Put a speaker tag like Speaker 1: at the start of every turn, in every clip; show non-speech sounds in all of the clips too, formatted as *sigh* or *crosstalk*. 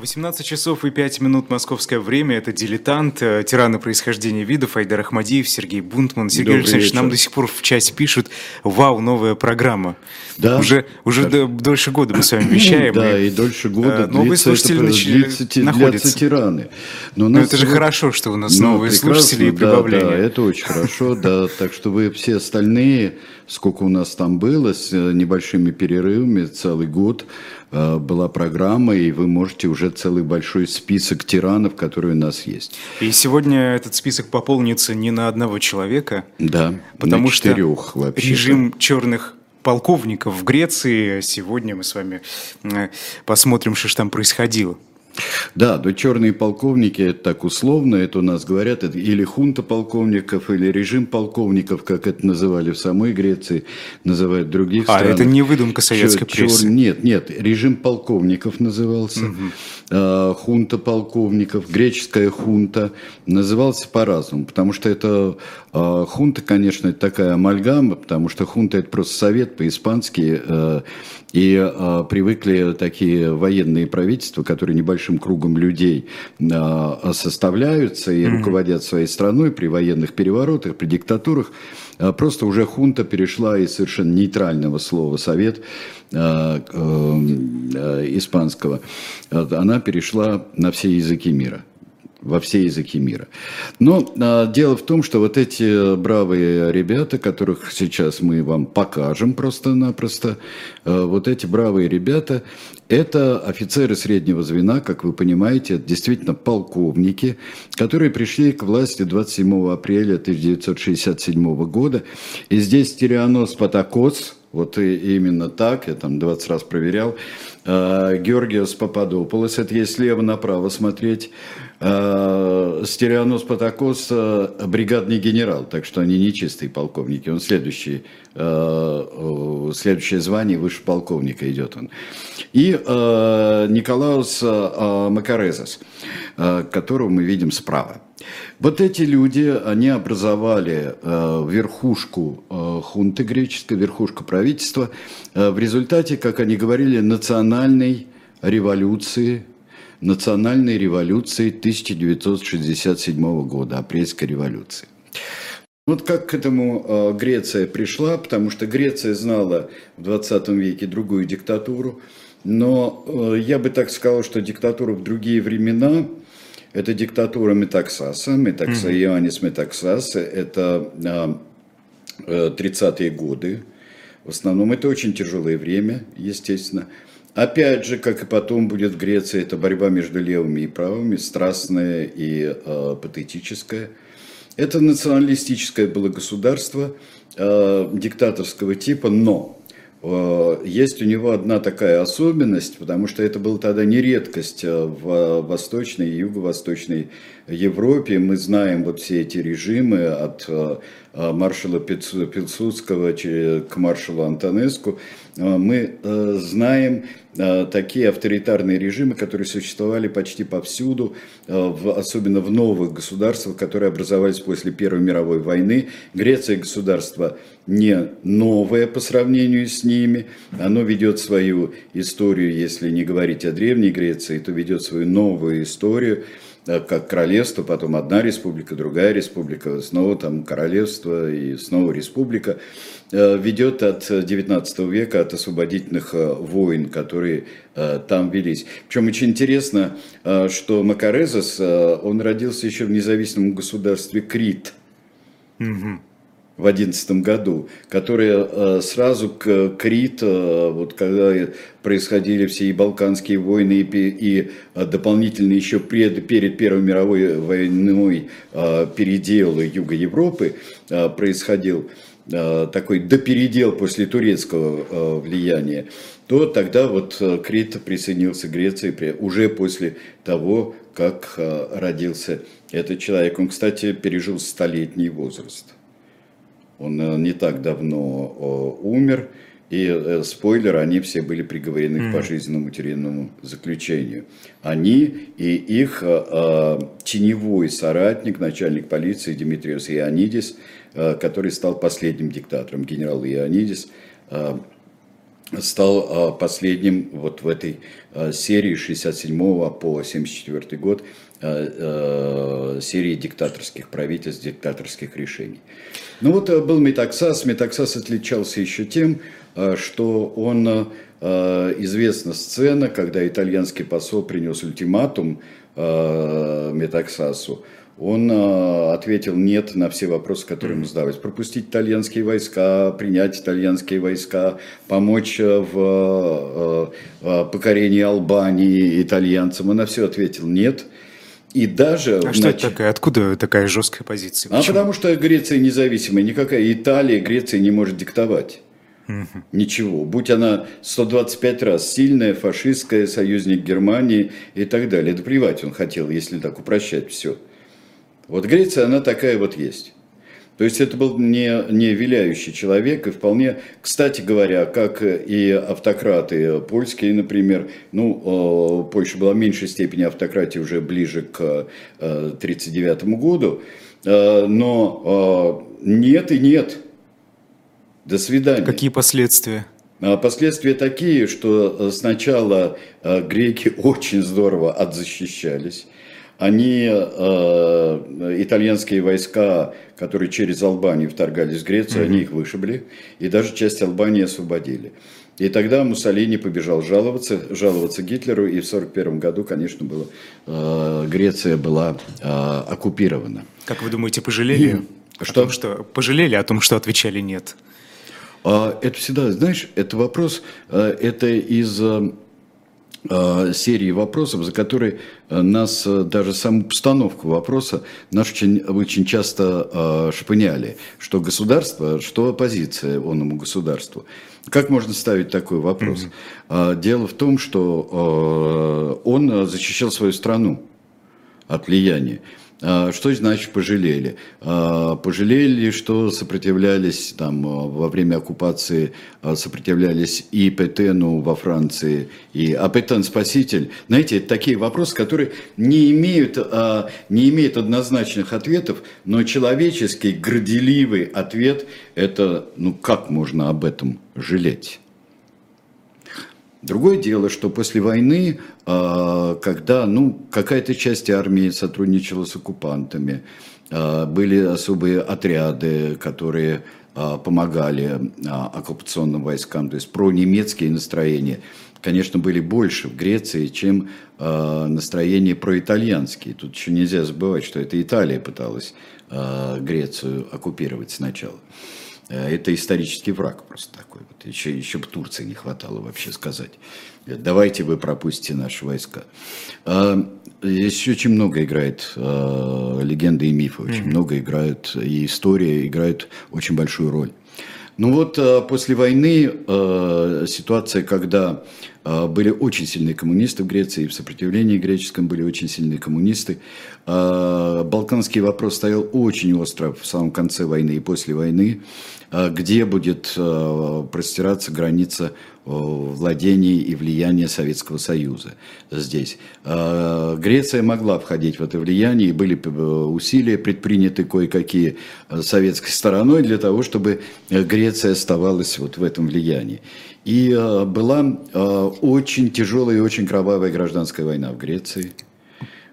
Speaker 1: 18 часов и 5 минут московское время. Это «Дилетант», э, тираны происхождения видов, Айдар Ахмадиев, Сергей Бунтман. Сергей
Speaker 2: Добрый
Speaker 1: Александрович, нам
Speaker 2: вечер.
Speaker 1: до сих пор в чате пишут «Вау, новая программа».
Speaker 2: Да.
Speaker 1: Уже, уже
Speaker 2: Да.
Speaker 1: до- дольше года мы с вами вещаем.
Speaker 2: Да,
Speaker 1: и-
Speaker 2: и дольше года
Speaker 1: Э, новые
Speaker 2: длится,
Speaker 1: слушатели
Speaker 2: это,
Speaker 1: находятся.
Speaker 2: тираны. Но у
Speaker 1: Ну, это же
Speaker 2: вот-
Speaker 1: хорошо, что у нас
Speaker 2: Ну,
Speaker 1: новые слушатели и
Speaker 2: да,
Speaker 1: прибавления.
Speaker 2: Да, это очень хорошо, да. Так что вы все остальные, сколько у нас там было, с э, небольшими перерывами, целый год э, была программа, и вы можете уже целый большой список тиранов, которые у нас есть.
Speaker 1: И сегодня этот список пополнится не на одного человека,
Speaker 2: Да,
Speaker 1: потому
Speaker 2: на
Speaker 1: что
Speaker 2: четырех вообще.
Speaker 1: режим черных полковников в Греции. Сегодня мы с вами э, посмотрим, что же там происходило.
Speaker 2: Да, но черные полковники, это так условно, это у нас говорят, это или хунта полковников, или режим полковников, как это называли в самой Греции, называют других
Speaker 1: А,
Speaker 2: странах.
Speaker 1: это не выдумка советской
Speaker 2: чёр-
Speaker 1: прессы.
Speaker 2: Нет, нет, режим полковников назывался, А, хунта полковников, греческая хунта, назывался по-разному, потому что это а, хунта, конечно, это такая амальгама, потому что хунта это просто совет по-испански, э, и а, привыкли такие военные правительства, которые небольшим кругом людей а, составляются и руководят своей страной при военных переворотах, при диктатурах. А, Просто уже хунта перешла из совершенно нейтрального слова совет э, э, испанского, она перешла на все языки мира во все языки мира. Но а, дело в том, что вот эти бравые ребята, которых сейчас мы вам покажем просто-напросто, а, вот эти бравые ребята, это офицеры среднего звена, как вы понимаете, это действительно полковники, которые пришли к власти 27 апреля 1967 года. И здесь Тирианос Патакос, вот и именно так, я там 20 раз проверял, а, Георгиос Пападополос, это если слева направо смотреть, а, Стерианос Патакос а, бригадный генерал, так что они не чистые полковники, он следующий, следующее звание выше полковника идет он. И Николаус Макарезас, а, которого мы видим справа. Вот эти люди, они образовали э, верхушку э, хунты греческой, верхушку правительства, э, в результате, как они говорили, национальной революции, национальной революции 1967 года, апрельской революции. Вот как к этому э, Греция пришла, потому что Греция знала в 20 веке другую диктатуру, но э, я бы так сказал, что диктатура в другие времена – это диктатура Метаксаса, Метакса, Иоаннис Метаксас, это а, э, 30-е годы. В основном это очень тяжелое время, естественно. Опять же, как и потом будет в Греции, это борьба между левыми и правыми, страстная и э, патетическая. Это националистическое было государство э, диктаторского типа, но есть у него одна такая особенность, потому что это была тогда не редкость э, в восточной и юго-восточной Европе. Мы знаем вот все эти режимы от э, э, маршала Пилсу- Пилсудского к маршалу Антонеску. Э, Мы э, знаем э, такие авторитарные режимы, которые существовали почти повсюду, э, особенно в новых государствах, которые образовались после Первой мировой войны. Греция государство не новое по сравнению с ними, оно ведет свою историю, если не говорить о Древней Греции, то ведет свою новую историю, э, как королевство, потом одна республика, другая республика, снова там королевство и снова республика, э, ведет от 19 века, от освободительных э, войн, которые э, там велись. Причем очень интересно, э, что Макарезас, э, он родился еще в независимом государстве Крит в одиннадцатом году, которая э, сразу к Крит, э, вот когда происходили все и Балканские войны, и, и э, дополнительно еще пред, перед Первой мировой войной передел Юга Европы происходил такой допередел после турецкого влияния, то тогда вот Крит присоединился к Греции уже после того, как родился этот человек. Он, кстати, пережил столетний возраст. Он э, не так давно э, умер, и э, спойлер, они все были приговорены к пожизненному тюремному заключению. Они и их э, теневой соратник, начальник полиции Димитриос Ионидис, э, который стал последним диктатором, генерал Ионидис, э, стал последним вот в этой серии 67 по 74 год серии диктаторских правительств, диктаторских решений. Ну вот был Метаксас. Метаксас отличался еще тем, что он известна сцена, когда итальянский посол принес ультиматум Метаксасу, он э, ответил нет на все вопросы, которые ему задавались. Пропустить итальянские войска, принять итальянские войска, помочь э, в э, покорении Албании итальянцам. Он на все ответил нет. И даже...
Speaker 1: А нач... что это такое? Откуда такая жесткая позиция?
Speaker 2: Почему? А потому что Греция независимая. Никакая Италия Греция не может диктовать. Угу. Ничего. Будь она 125 раз сильная, фашистская, союзник Германии и так далее. Да плевать он хотел, если так упрощать все. Вот Греция, она такая вот есть. То есть это был не, не виляющий человек, и вполне, кстати говоря, как и автократы польские, например, ну, Польша была в меньшей степени автократии уже ближе к 1939 году, но нет и нет. До свидания.
Speaker 1: Какие последствия?
Speaker 2: А последствия такие, что сначала греки *laughs* очень здорово отзащищались, они, э, итальянские войска, которые через Албанию вторгались в Грецию, mm-hmm. они их вышибли, и даже часть Албании освободили. И тогда Муссолини побежал жаловаться, жаловаться Гитлеру, и в 1941 году, конечно, было, э, Греция была э, оккупирована.
Speaker 1: Как вы думаете, пожалели? Что? Том, что пожалели о том, что отвечали нет?
Speaker 2: А, это всегда, знаешь, это вопрос, э, это из Э, серии вопросов, за которые э, нас, э, даже саму постановку вопроса, нас очень, очень часто шпыняли, что государство, что оппозиция оному государству. Как можно ставить такой вопрос? Mm-hmm. Дело в том, что он защищал свою страну от влияния. А, что значит пожалели? А, пожалели, что сопротивлялись там во время оккупации, а, сопротивлялись и Петену во Франции, и а Петен спаситель. Знаете, это такие вопросы, которые не имеют, не имеют однозначных ответов, но человеческий, горделивый ответ – это, ну как можно об этом жалеть? Другое дело, что после войны, а, когда ну, какая-то часть армии сотрудничала с оккупантами, а, были особые отряды, которые а, помогали оккупационным войскам, то есть пронемецкие настроения, конечно, были больше в Греции, чем настроения проитальянские. Тут еще нельзя забывать, что это Италия пыталась Грецию оккупировать сначала. Э, это исторический враг просто такой. Вот еще, еще бы Турции не хватало вообще сказать. Давайте вы пропустите наши войска. А, здесь очень много играет а, легенды и мифы, очень mm-hmm. много играют, и история играет очень большую роль. Ну вот а, после войны ситуация, когда были очень сильные коммунисты в Греции, и в сопротивлении греческом были очень сильные коммунисты. Балканский вопрос стоял очень остро в самом конце войны и после войны. Где будет э, простираться граница э, владений и влияния Советского Союза здесь. А Греция могла входить в это влияние, и были э, усилия предприняты кое-какие советской стороной для того, чтобы Греция оставалась вот в этом влиянии. И была очень тяжелая и очень кровавая гражданская война в Греции.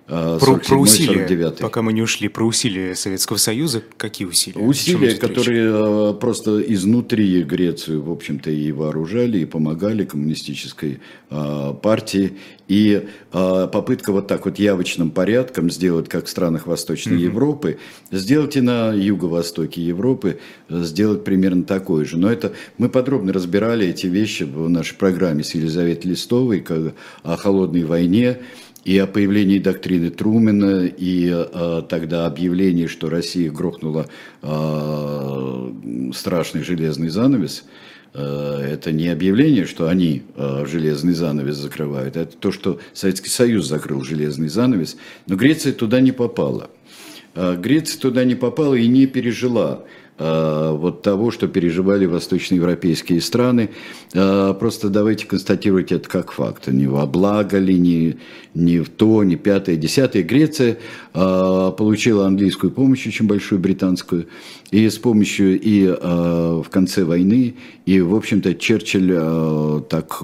Speaker 1: А, про, про усилия, пока мы не ушли, про усилия Советского Союза, какие усилия?
Speaker 2: Усилия, которые а, просто изнутри Грецию, в общем-то, и вооружали, и помогали коммунистической а, партии. И попытка вот так вот явочным порядком сделать, как в странах Восточной mm-hmm. Европы, сделать и на юго-востоке Европы, сделать примерно такое же. Но это мы подробно разбирали эти вещи в нашей программе с Елизаветой Листовой о холодной войне, и о появлении доктрины Трумена, и э, тогда объявление, что Россия грохнула э, страшный железный занавес, э, это не объявление, что они э, железный занавес закрывают, это то, что Советский Союз закрыл железный занавес, но Греция туда не попала. Э, Греция туда не попала и не пережила вот того, что переживали восточноевропейские страны. Э, просто давайте констатировать это как факт. Не во благо ли, не, не в то, не пятое, десятое. Греция э, получила английскую помощь, очень большую британскую, и с помощью и в конце войны, и, в общем-то, Черчилль так,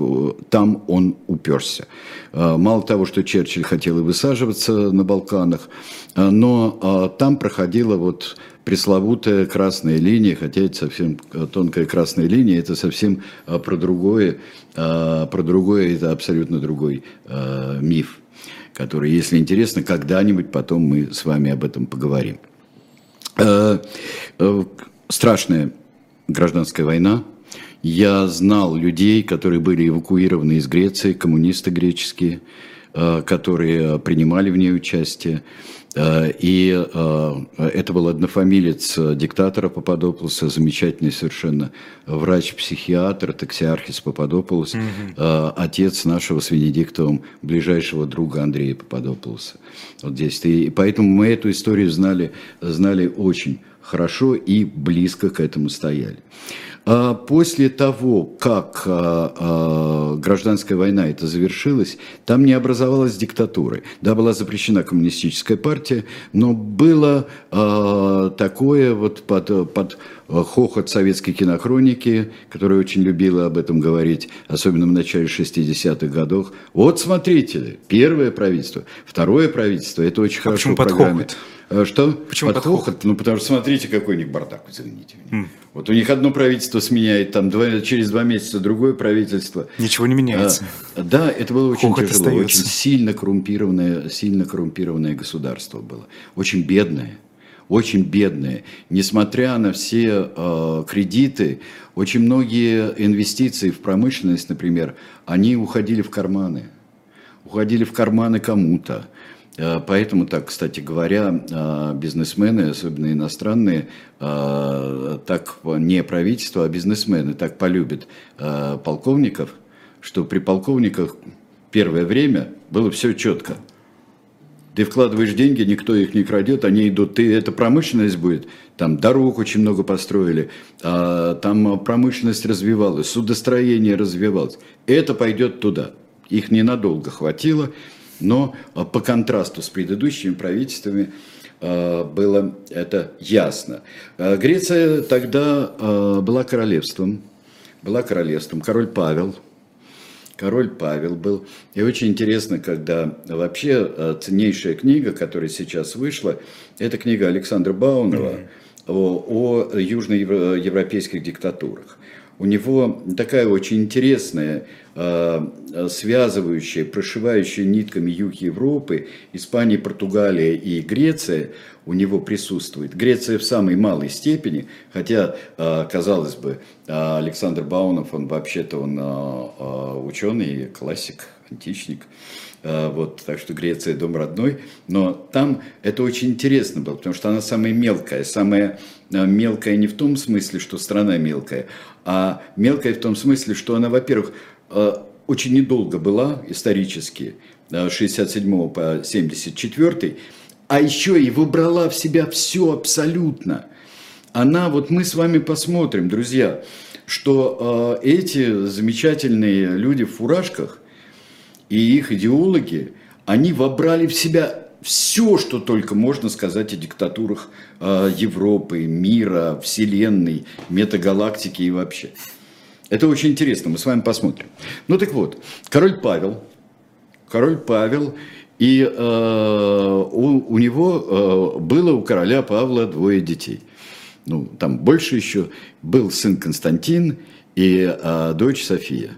Speaker 2: там он уперся. Мало того, что Черчилль хотел и высаживаться на Балканах, но там проходила вот пресловутая красная линия, хотя это совсем тонкая красная линия, это совсем э, про другое, э, про другое, это абсолютно другой миф, который, если интересно, когда-нибудь потом мы с вами об этом поговорим. Страшная гражданская война. Я знал людей, которые были эвакуированы из Греции, коммунисты греческие, которые принимали в ней участие. Э, и э, это был однофамилец диктатора Пападополуса, замечательный совершенно врач-психиатр, таксиархис Пападополус, mm-hmm. отец нашего с Венедиктовым ближайшего друга Андрея Пападополуса. Вот здесь. И поэтому мы эту историю знали, знали очень хорошо и близко к этому стояли. А после того, как а, а, гражданская война это завершилась, там не образовалась диктатуры. Да, была запрещена коммунистическая партия, но было такое вот под, под хохот советской кинохроники, которая очень любила об этом говорить, особенно в начале 60-х годов. Вот смотрите, первое правительство, второе правительство, это очень а хорошо
Speaker 1: в программе. Подхохот?
Speaker 2: Э, что?
Speaker 1: Почему под хохот?
Speaker 2: Ну, потому что смотрите, какой у них бардак, извините. Mm. Вот у них одно правительство сменяет, там два, через два месяца другое правительство.
Speaker 1: Ничего не меняется.
Speaker 2: А, да, это было очень хохот тяжело, остается. очень сильно коррумпированное, сильно коррумпированное государство было. Очень бедное, очень бедное. Несмотря на все э, кредиты, очень многие инвестиции в промышленность, например, они уходили в карманы. Уходили в карманы кому-то. Э, поэтому так, кстати говоря, э, бизнесмены, особенно иностранные, э, так не правительство, а бизнесмены так полюбят полковников, что при полковниках первое время было все четко. Ты вкладываешь деньги, никто их не крадет, они идут, ты, это промышленность будет, там дорог очень много построили, а, там промышленность развивалась, судостроение развивалось. Это пойдет туда. Их ненадолго хватило, но а, по контрасту с предыдущими правительствами а, было это ясно. А, Греция тогда была королевством, была королевством. Король Павел, король Павел был. И очень интересно, когда вообще ценнейшая книга, которая сейчас вышла, это книга Александра Баунова mm-hmm. о, о южноевропейских диктатурах. У него такая очень интересная Э, связывающая, прошивающая нитками юг Европы, Испания, Португалия и Греция у него присутствует. Греция в самой малой степени, хотя, э, казалось бы, Александр Баунов, он вообще-то он э, ученый, классик, античник, вот, так что Греция дом родной, но там это очень интересно было, потому что она самая мелкая, самая мелкая не в том смысле, что страна мелкая, а мелкая в том смысле, что она, во-первых, Э, очень недолго была исторически, с 67 по 74, а еще и выбрала в себя все абсолютно. Она, вот мы с вами посмотрим, друзья, что э, эти замечательные люди в фуражках и их идеологи, они вобрали в себя все, что только можно сказать о диктатурах э, Европы, мира, Вселенной, метагалактики и вообще. Это очень интересно, мы с вами посмотрим. Ну так вот, король Павел, король Павел, и э, у, у него э, было у короля Павла двое детей. Ну, там больше еще. Был сын Константин и э, дочь София.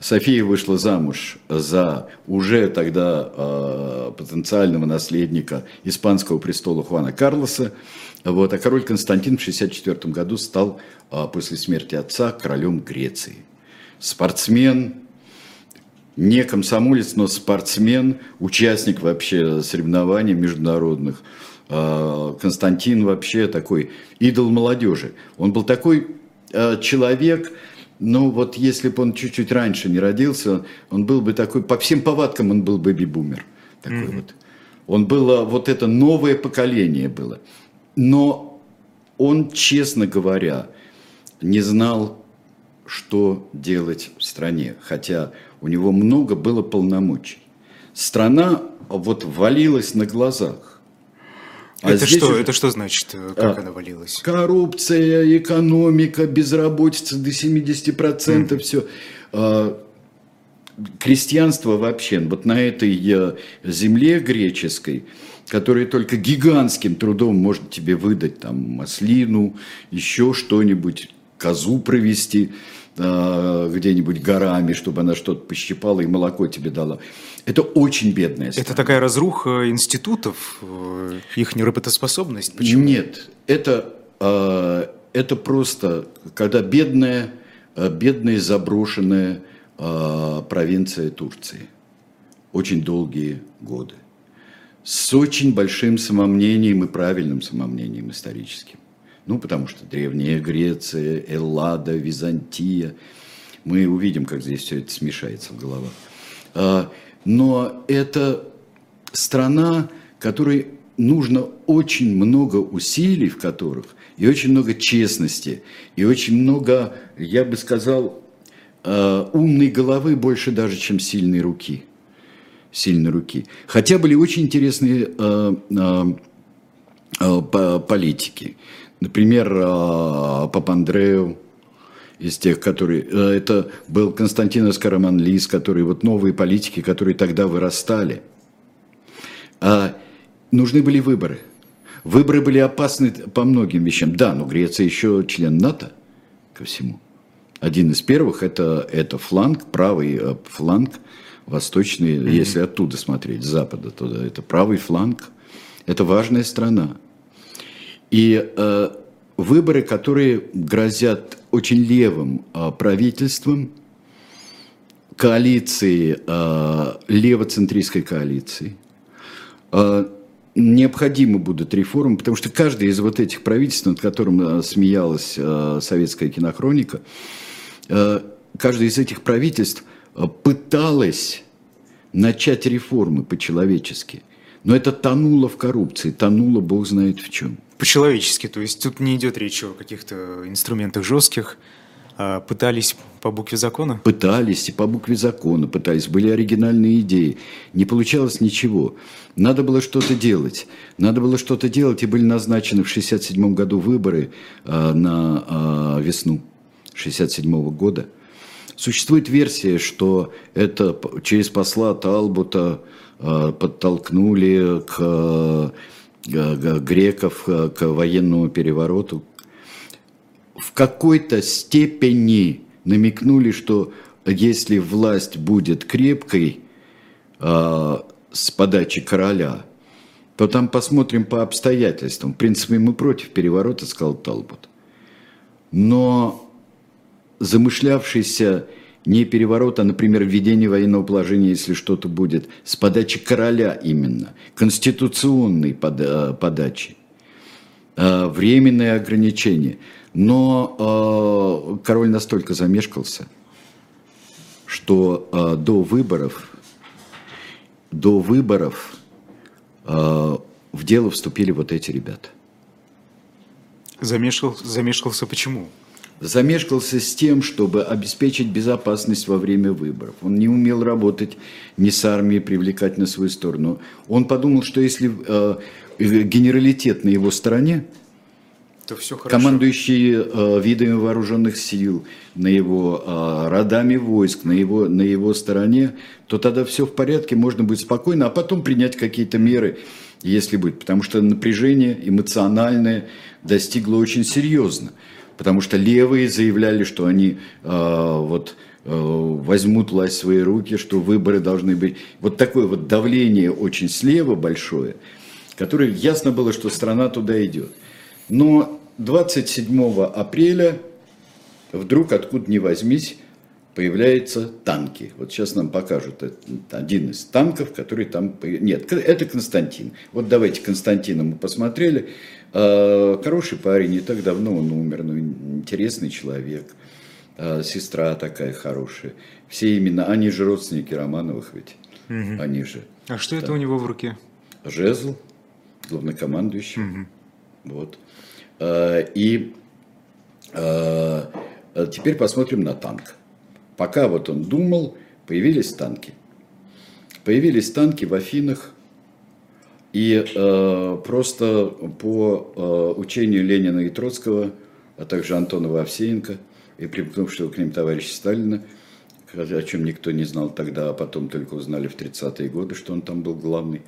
Speaker 2: София вышла замуж за уже тогда э, потенциального наследника испанского престола Хуана Карлоса. Вот, а король Константин в 1964 году стал а, после смерти отца королем Греции. Спортсмен, не комсомолец, но спортсмен, участник вообще соревнований международных. А, Константин вообще такой идол молодежи. Он был такой а, человек, ну вот если бы он чуть-чуть раньше не родился, он был бы такой, по всем повадкам он был бэби-бумер. Такой mm-hmm. вот. Он был, вот это новое поколение было. Но он, честно говоря, не знал, что делать в стране, хотя у него много было полномочий. Страна вот валилась на глазах.
Speaker 1: А это, что, уже... это что значит, как а, она валилась?
Speaker 2: Коррупция, экономика, безработица до 70%, mm. все. А, крестьянство вообще, вот на этой э, земле греческой, которая только гигантским трудом может тебе выдать там маслину, еще что-нибудь, козу провести э, где-нибудь горами, чтобы она что-то пощипала и молоко тебе дала. Это очень бедная страна.
Speaker 1: Это такая разруха институтов, э, их неработоспособность? Почему?
Speaker 2: Нет, это, это просто, когда бедная, бедная заброшенная э, провинция Турции. Очень долгие годы. С очень большим самомнением и правильным самомнением историческим. Ну, потому что Древняя Греция, Эллада, Византия. Мы увидим, как здесь все это смешается в головах. Но это страна, которой нужно очень много усилий, в которых, и очень много честности, и очень много, я бы сказал, э, умной головы больше даже, чем сильной руки. Сильной руки. Хотя были очень интересные э, э, политики. Например, Папандреу, из тех, которые... Э, это был Константин Скараманлис, которые вот новые политики, которые тогда вырастали. А нужны были выборы. Выборы были опасны по многим вещам. Да, но Греция еще член НАТО ко всему. Один из первых это, это фланг, правый э, фланг, восточный, mm-hmm. если оттуда смотреть, с запада туда, это правый фланг. Это важная страна. И э, выборы, которые грозят очень левым э, правительством, коалиции, э, левоцентристской коалиции, э, необходимы будут реформы, потому что каждое из вот этих правительств, над которым смеялась советская кинохроника, каждое из этих правительств пыталось начать реформы по-человечески. Но это тонуло в коррупции, тонуло бог знает в чем.
Speaker 1: По-человечески, то есть тут не идет речь о каких-то инструментах жестких, а пытались по букве закона?
Speaker 2: Пытались и по букве закона пытались, были оригинальные идеи. Не получалось ничего. Надо было что-то делать. Надо было что-то делать, и были назначены в 1967 году выборы а, на а, весну. 1967 года. Существует версия, что это через посла Талбута э, подтолкнули к, э, греков к военному перевороту. В какой-то степени намекнули, что если власть будет крепкой э, с подачи короля, то там посмотрим по обстоятельствам. В принципе, мы против переворота, сказал Талбот. Но замышлявшийся не переворот, а, например, введение военного положения, если что-то будет, с подачи короля именно, конституционной пода подачи, э, временные ограничения. Но э, король настолько замешкался, что э, до выборов, до выборов э, в дело вступили вот эти ребята.
Speaker 1: Замешкал, замешкался почему?
Speaker 2: Замешкался с тем, чтобы обеспечить безопасность во время выборов. Он не умел работать ни с армией, привлекать на свою сторону. Он подумал, что если э, генералитет на его стороне, то все хорошо. командующие э, видами вооруженных сил, на его э, родами войск, на его, на его стороне, то тогда все в порядке, можно будет спокойно, а потом принять какие-то меры, если будет. Потому что напряжение эмоциональное достигло очень серьезно потому что левые заявляли, что они э, вот э, возьмут власть в свои руки, что выборы должны быть. Вот такое вот давление очень слева большое, которое ясно было, что страна туда идет. Но 27 апреля вдруг откуда ни возьмись появляются танки. Вот сейчас нам покажут один из танков, который там... Нет, это Константин. Вот давайте Константина мы посмотрели. А, хороший парень, не так давно он умер, но интересный человек. А, сестра такая хорошая. Все именно, они же родственники Романовых ведь. Угу. Они же.
Speaker 1: А что это у него в руке?
Speaker 2: Жезл, главнокомандующий. Угу. Вот. И теперь посмотрим на танк. Пока вот он думал, появились танки. Появились танки в Афинах, и э, просто по э, учению Ленина и Троцкого, а также Антонова Овсеенко и примкнувшего к ним товарища Сталина, о чем никто не знал тогда, а потом только узнали в 30-е годы, что он там был главный,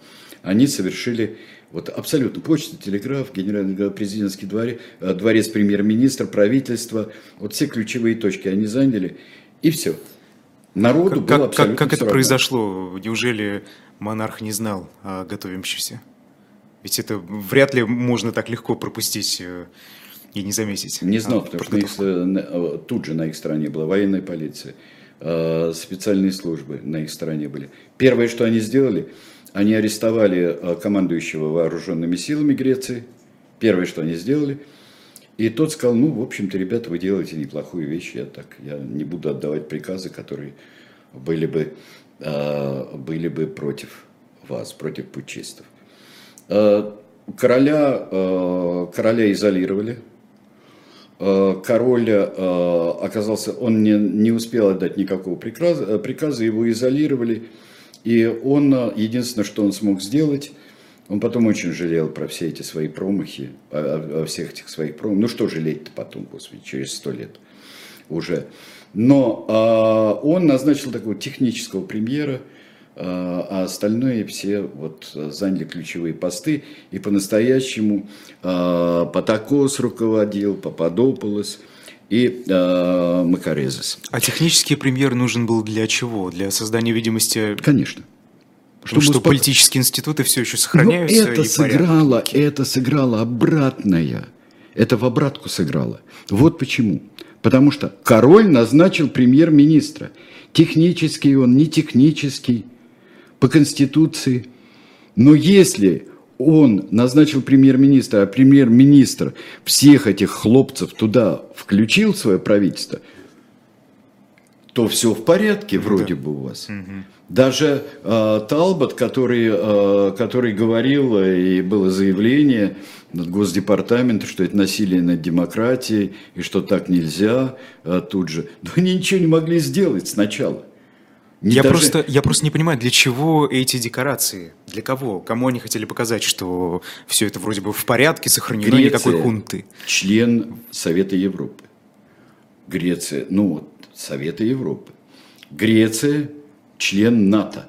Speaker 2: они совершили вот абсолютно почта, телеграф, генеральный президентский дворец, э, дворец премьер-министра, правительство, вот все ключевые точки они заняли, и все.
Speaker 1: Народу как, было абсолютно Как, как это произошло? Неужели монарх не знал о готовимся? Ведь это вряд ли можно так легко пропустить э, и не заметить.
Speaker 2: Не знал, а, потому что их, э, тут же на их стороне была военная полиция, э, специальные службы на их стороне были. Первое, что они сделали, они арестовали командующего вооруженными силами Греции. Первое, что они сделали. И тот сказал, ну, в общем-то, ребята, вы делаете неплохую вещь, я так, я не буду отдавать приказы, которые были бы Э, были бы против вас, против путчистов. Э, короля, э, короля изолировали. Король оказался, он не, не успел отдать никакого приказа, приказа, его изолировали. И он, единственное, что он смог сделать, он потом очень жалел про все эти свои промахи, о, о всех этих своих промахах. Ну что жалеть-то потом, господи, через сто лет уже. Но э, он назначил такого технического премьера, э, а остальные все вот заняли ключевые посты. И по-настоящему э, Патакос руководил, Пападополос и э, Макарезис.
Speaker 1: А технический премьер нужен был для чего? Для создания видимости...
Speaker 2: Конечно.
Speaker 1: Потому что успок... политические институты все еще сохраняются.
Speaker 2: Но это сыграло, порядок. это сыграло обратное. Это в обратку сыграло. Вот почему. Потому что король назначил премьер-министра. Технический он, не технический, по Конституции. Но если он назначил премьер-министра, а премьер-министр всех этих хлопцев туда включил в свое правительство, то все в порядке вроде да. бы у вас. Угу. Даже э, Талбот, который, э, который говорил, и было заявление, над Госдепартамента, что это насилие над демократией, и что так нельзя а тут же. Но они ничего не могли сделать сначала.
Speaker 1: Не я, даже... просто, я просто не понимаю, для чего эти декорации? Для кого? Кому они хотели показать, что все это вроде бы в порядке, сохранено, Греция, никакой хунты?
Speaker 2: член Совета Европы. Греция, ну вот, Совета Европы. Греция, член НАТО.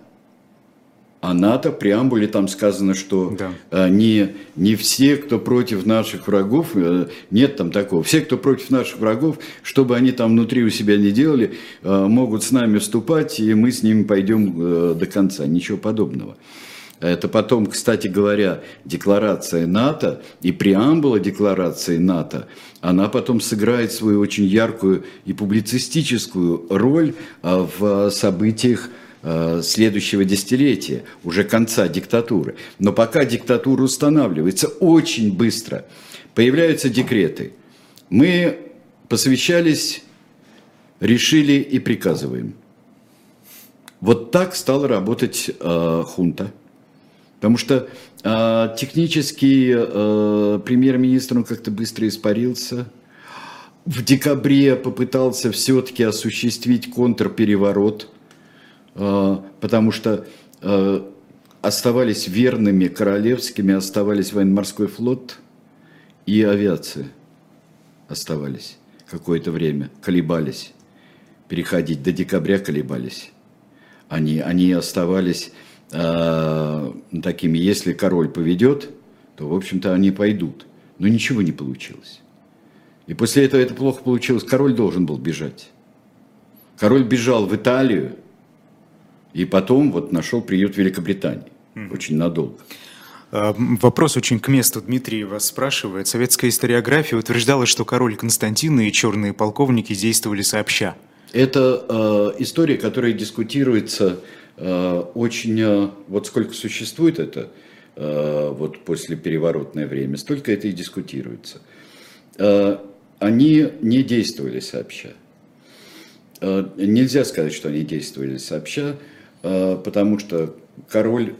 Speaker 2: А НАТО, в преамбуле там сказано, что да. А, не, не все, кто против наших врагов, э, нет там такого, все, кто против наших врагов, что бы они там внутри у себя не делали, э, могут с нами вступать, и мы с ними пойдем э, до конца. Ничего подобного. Это потом, кстати говоря, декларация НАТО и преамбула декларации НАТО, она потом сыграет свою очень яркую и публицистическую роль в событиях Э, следующего десятилетия, уже конца диктатуры. Но пока диктатура устанавливается очень быстро, появляются декреты. Мы посвящались, решили и приказываем. Вот так стала работать э, хунта. Потому что э, технический э, премьер-министр он как-то быстро испарился. В декабре попытался все-таки осуществить контрпереворот – потому что а, оставались верными королевскими, оставались военно-морской флот и авиация оставались какое-то время, колебались, переходить, до декабря колебались. Они, они оставались э, такими, если король поведет, то, в общем-то, они пойдут. Но ничего не получилось. И после этого это плохо получилось. Король должен был бежать. Король бежал в Италию, и потом вот нашел приют в Великобритании. Mm-hmm. Очень надолго.
Speaker 1: А, вопрос очень к месту. Дмитрий вас спрашивает. Советская историография утверждала, что король Константин и черные полковники действовали сообща.
Speaker 2: Это э, история, которая дискутируется э, очень... Э, вот сколько существует это э, вот после переворотное время, столько это и дискутируется. Э, они не действовали сообща. Э, нельзя сказать, что они действовали сообща. Э, потому что король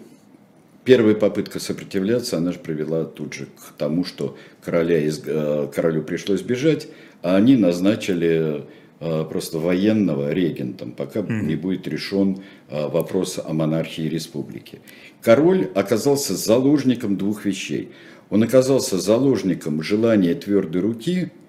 Speaker 2: первая попытка сопротивляться, она же привела тут же к тому, что короля из, э, королю пришлось бежать, а они назначили э, просто военного регентом, пока mm-hmm. не будет решен э, вопрос о монархии республики. Король оказался заложником двух вещей. Он оказался заложником желания твердой руки –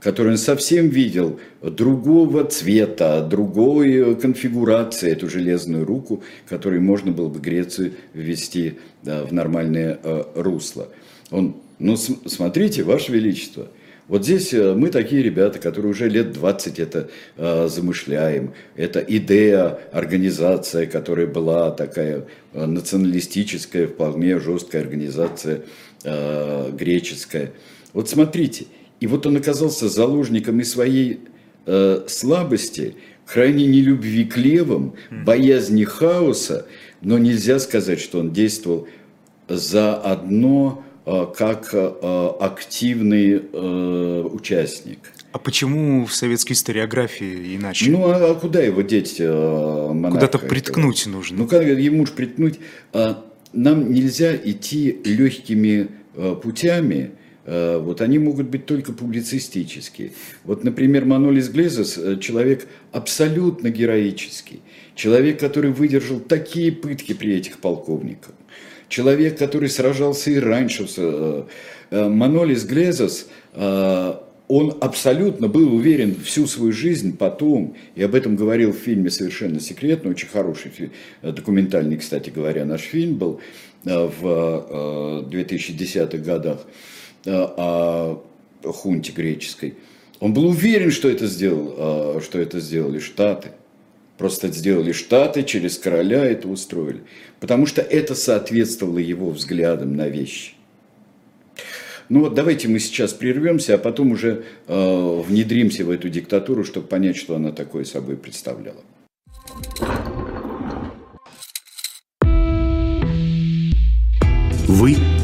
Speaker 2: который он совсем видел другого цвета, другой конфигурации эту железную руку, которой можно было бы Грецию ввести да, в нормальное э, русло. Он, ну смотрите, Ваше Величество, вот здесь э, мы такие ребята, которые уже лет 20 это э, замышляем. Это идея, организация, которая была такая э, националистическая, вполне жесткая организация э, греческая. Вот смотрите, и вот он оказался заложником и своей э, слабости, крайней нелюбви к левым, боязни хаоса, но нельзя сказать, что он действовал заодно э, как э, активный э, участник.
Speaker 1: А почему в советской историографии иначе?
Speaker 2: Ну, а, а куда его деть, э,
Speaker 1: Куда-то приткнуть этого? нужно.
Speaker 2: Ну, как ему же приткнуть? А, нам нельзя идти легкими э, путями, Э, вот они могут быть только публицистические. Вот, например, Манолис Глезос э, – человек абсолютно героический, человек, который выдержал такие пытки при этих полковниках, человек, который сражался и раньше. Э, Манолис Глезос, он абсолютно был уверен всю свою жизнь потом, и об этом говорил в фильме «Совершенно секретно», очень хороший документальный, кстати говоря, наш фильм был в 2010-х годах, Э, о хунте греческой. Он был уверен, что это, сделал, э, что это сделали Штаты. Просто сделали Штаты, через короля это устроили. Потому что это соответствовало его взглядам на вещи. Ну вот давайте мы сейчас прервемся, а потом уже э, внедримся в эту диктатуру, чтобы понять, что она такое собой представляла.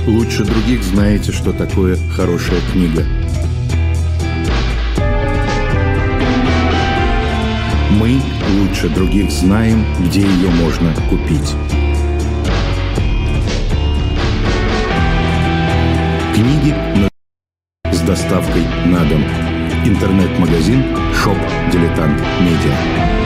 Speaker 3: Лучше других знаете, что такое хорошая книга. Мы лучше других знаем, где ее можно купить. Книги с доставкой на дом. Интернет-магазин «Shop Diletant Media».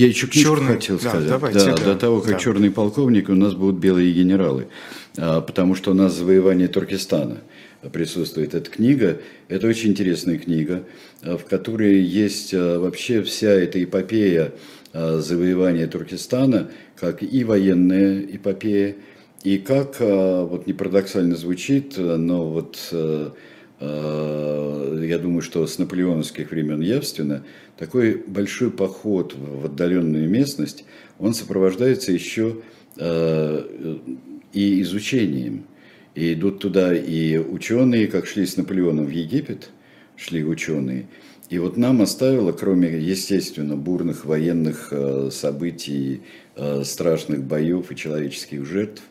Speaker 2: Я еще книжку черный... хотел да, сказать. Давайте, да, да, до того, как да. черный полковник, у нас будут белые генералы. А, потому что у нас завоевание Туркестана присутствует эта книга. Это очень интересная книга, а, в которой есть а, вообще вся эта эпопея завоевания Туркестана, как и военная эпопея, и как, вот не парадоксально звучит, но вот я думаю, что с наполеоновских времен явственно, такой большой поход в отдаленную местность, он сопровождается еще э, и изучением. И идут туда и ученые, как шли с Наполеоном в Египет, шли ученые. И вот нам оставило, кроме, естественно, бурных военных э, событий, э, страшных боев и человеческих жертв,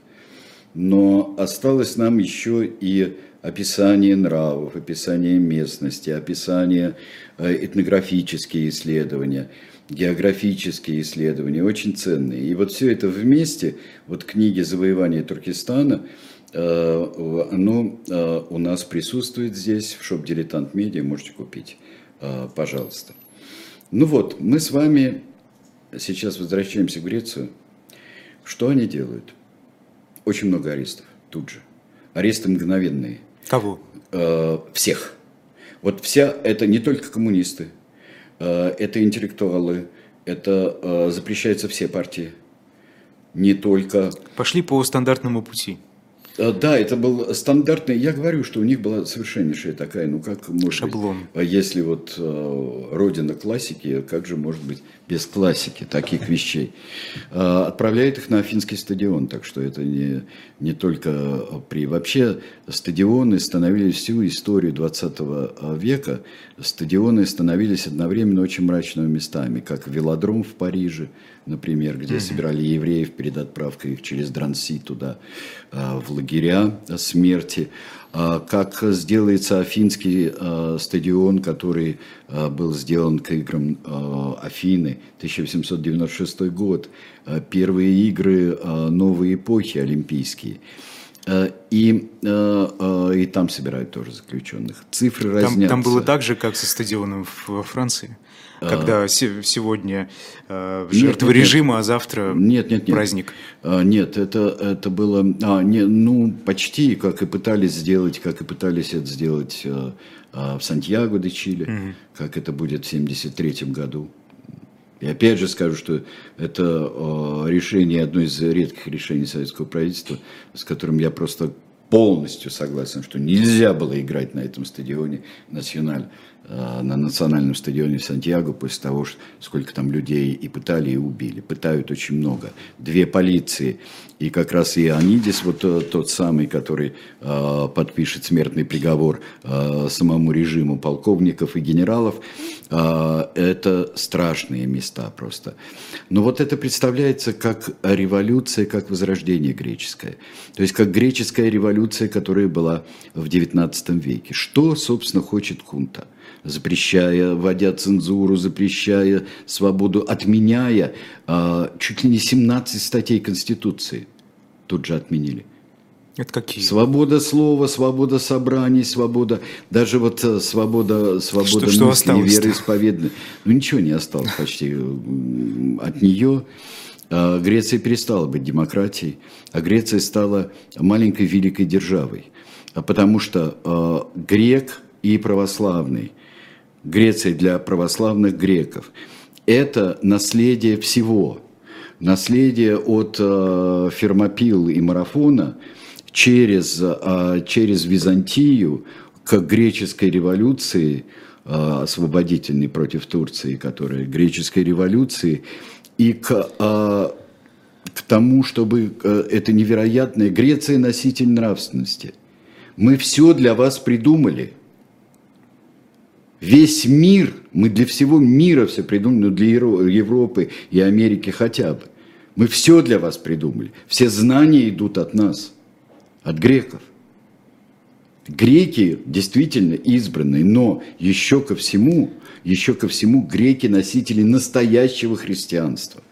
Speaker 2: но осталось нам еще и описание нравов, описание местности, описание э, этнографические исследования, географические исследования, очень ценные. И вот все это вместе, вот книги «Завоевание Туркестана», э, оно э, у нас присутствует здесь, в шоп «Дилетант Медиа», можете купить, пожалуйста. Ну вот, мы с вами сейчас возвращаемся в Грецию. Что они делают? Очень много арестов тут же. Аресты мгновенные.
Speaker 1: Кого?
Speaker 2: Э, всех. Вот вся, это не только коммунисты, э, это интеллектуалы, Это запрещается все партии. Не только...
Speaker 1: Пошли по стандартному пути.
Speaker 2: Э, да, это был стандартный. Я говорю, что у них была совершеннейшая такая, ну как может
Speaker 1: Шаблон.
Speaker 2: быть, а если вот э, родина классики, как же может быть без классики таких вещей? Э, отправляет их на Афинский стадион, так что это не, не только при... Вообще стадионы становились всю историю 20 века, стадионы становились одновременно очень мрачными местами, как велодром в Париже, например, где mm-hmm. собирали евреев перед отправкой их через Дранси туда, в лагеря смерти, а, как сделается Афинский а, стадион, который а, был сделан к играм Афины, 1896 год, первые игры новой эпохи олимпийские. И, и там собирают тоже заключенных. Цифры
Speaker 1: там,
Speaker 2: разнятся.
Speaker 1: Там было так же, как со стадионом во Франции? Когда а... сегодня э, жертва нет, нет, режима, нет. а завтра нет, нет, нет. праздник.
Speaker 2: А, нет, это, это было, а, не, ну, почти, как и пытались сделать, как и пытались это сделать а, а, в Сантьяго де Чили, угу. как это будет в 1973 году. И опять же скажу, что это э, решение, одно из редких решений советского правительства, с которым я просто полностью согласен, что нельзя было играть на этом стадионе националь. Э, на национальном стадионе Сантьяго после того, сколько там людей и пытали, и убили. Пытают очень много. Две полиции. И как раз и Анидис, вот тот, э, тот самый, который э, подпишет смертный приговор э, самому режиму полковников и генералов, э, это страшные места просто. Но вот это представляется как революция, как возрождение греческое. То есть как греческая революция, которая была в XIX веке. Что, собственно, хочет хунта? Запрещая, вводя цензуру, запрещая свободу, отменяя э, чуть ли не 17 статей Конституции. Тут же отменили.
Speaker 1: Это какие?
Speaker 2: Свобода слова, свобода собраний, свобода, даже вот э, свобода, свобода
Speaker 1: что, мысли, что
Speaker 2: вероисповедной. Ну ничего не осталось почти от нее. А, Греция перестала быть демократией, а Греция стала маленькой великой державой. Потому что э, грек и православный Греция для православных греков. Это наследие всего. Наследие от э, Фермопил и Марафона через, э, через Византию к греческой революции, э, освободительной против Турции, которая греческой революции, и к, к тому, чтобы это невероятная Греция носитель нравственности. Мы все для вас придумали – Весь мир, мы для всего мира все придумали, ну для Европы и Америки хотя бы. Мы все для вас придумали. Все знания идут от нас, от греков. Греки действительно избранные, но еще ко всему, еще ко всему греки носители настоящего христианства.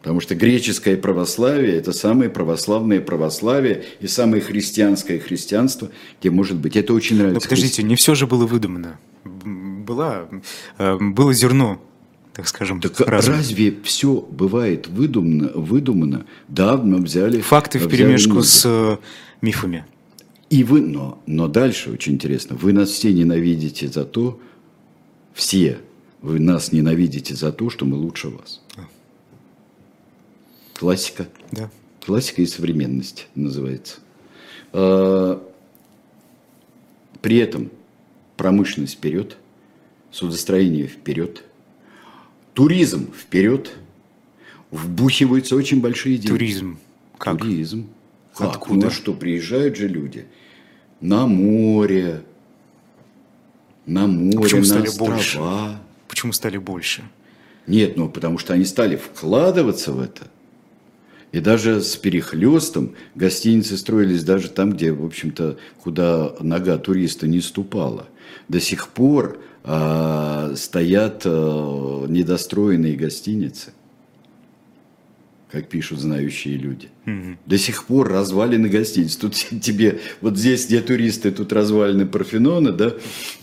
Speaker 2: Потому что греческое православие – это самое православное православие и самое христианское христианство, где может быть. Это очень нравится. Но
Speaker 1: подождите, не все же было выдумано. Была, э, было зерно, так скажем.
Speaker 2: Так разум. разве все бывает выдумано? выдумано? Да, мы взяли...
Speaker 1: Факты в перемешку с э, мифами.
Speaker 2: И вы, но, но дальше очень интересно. Вы нас все ненавидите за то, все, вы нас ненавидите за то, что мы лучше вас. Классика.
Speaker 1: Да.
Speaker 2: Классика и современность называется. А, при этом промышленность вперед, судостроение вперед, туризм вперед, вбухиваются очень большие деньги.
Speaker 1: Туризм.
Speaker 2: Как? Туризм. Как? Откуда? Ну что, приезжают же люди на море, на море, Почему на стали острова.
Speaker 1: Больше? Почему стали больше?
Speaker 2: Нет, ну потому что они стали вкладываться в это – и даже с перехлестом гостиницы строились даже там, где, в общем-то, куда нога туриста не ступала. До сих пор э, стоят э, недостроенные гостиницы, как пишут знающие люди. Mm-hmm. До сих пор развалины гостиниц. Тут *laughs* тебе, вот здесь, где туристы, тут развалины Парфенона, да,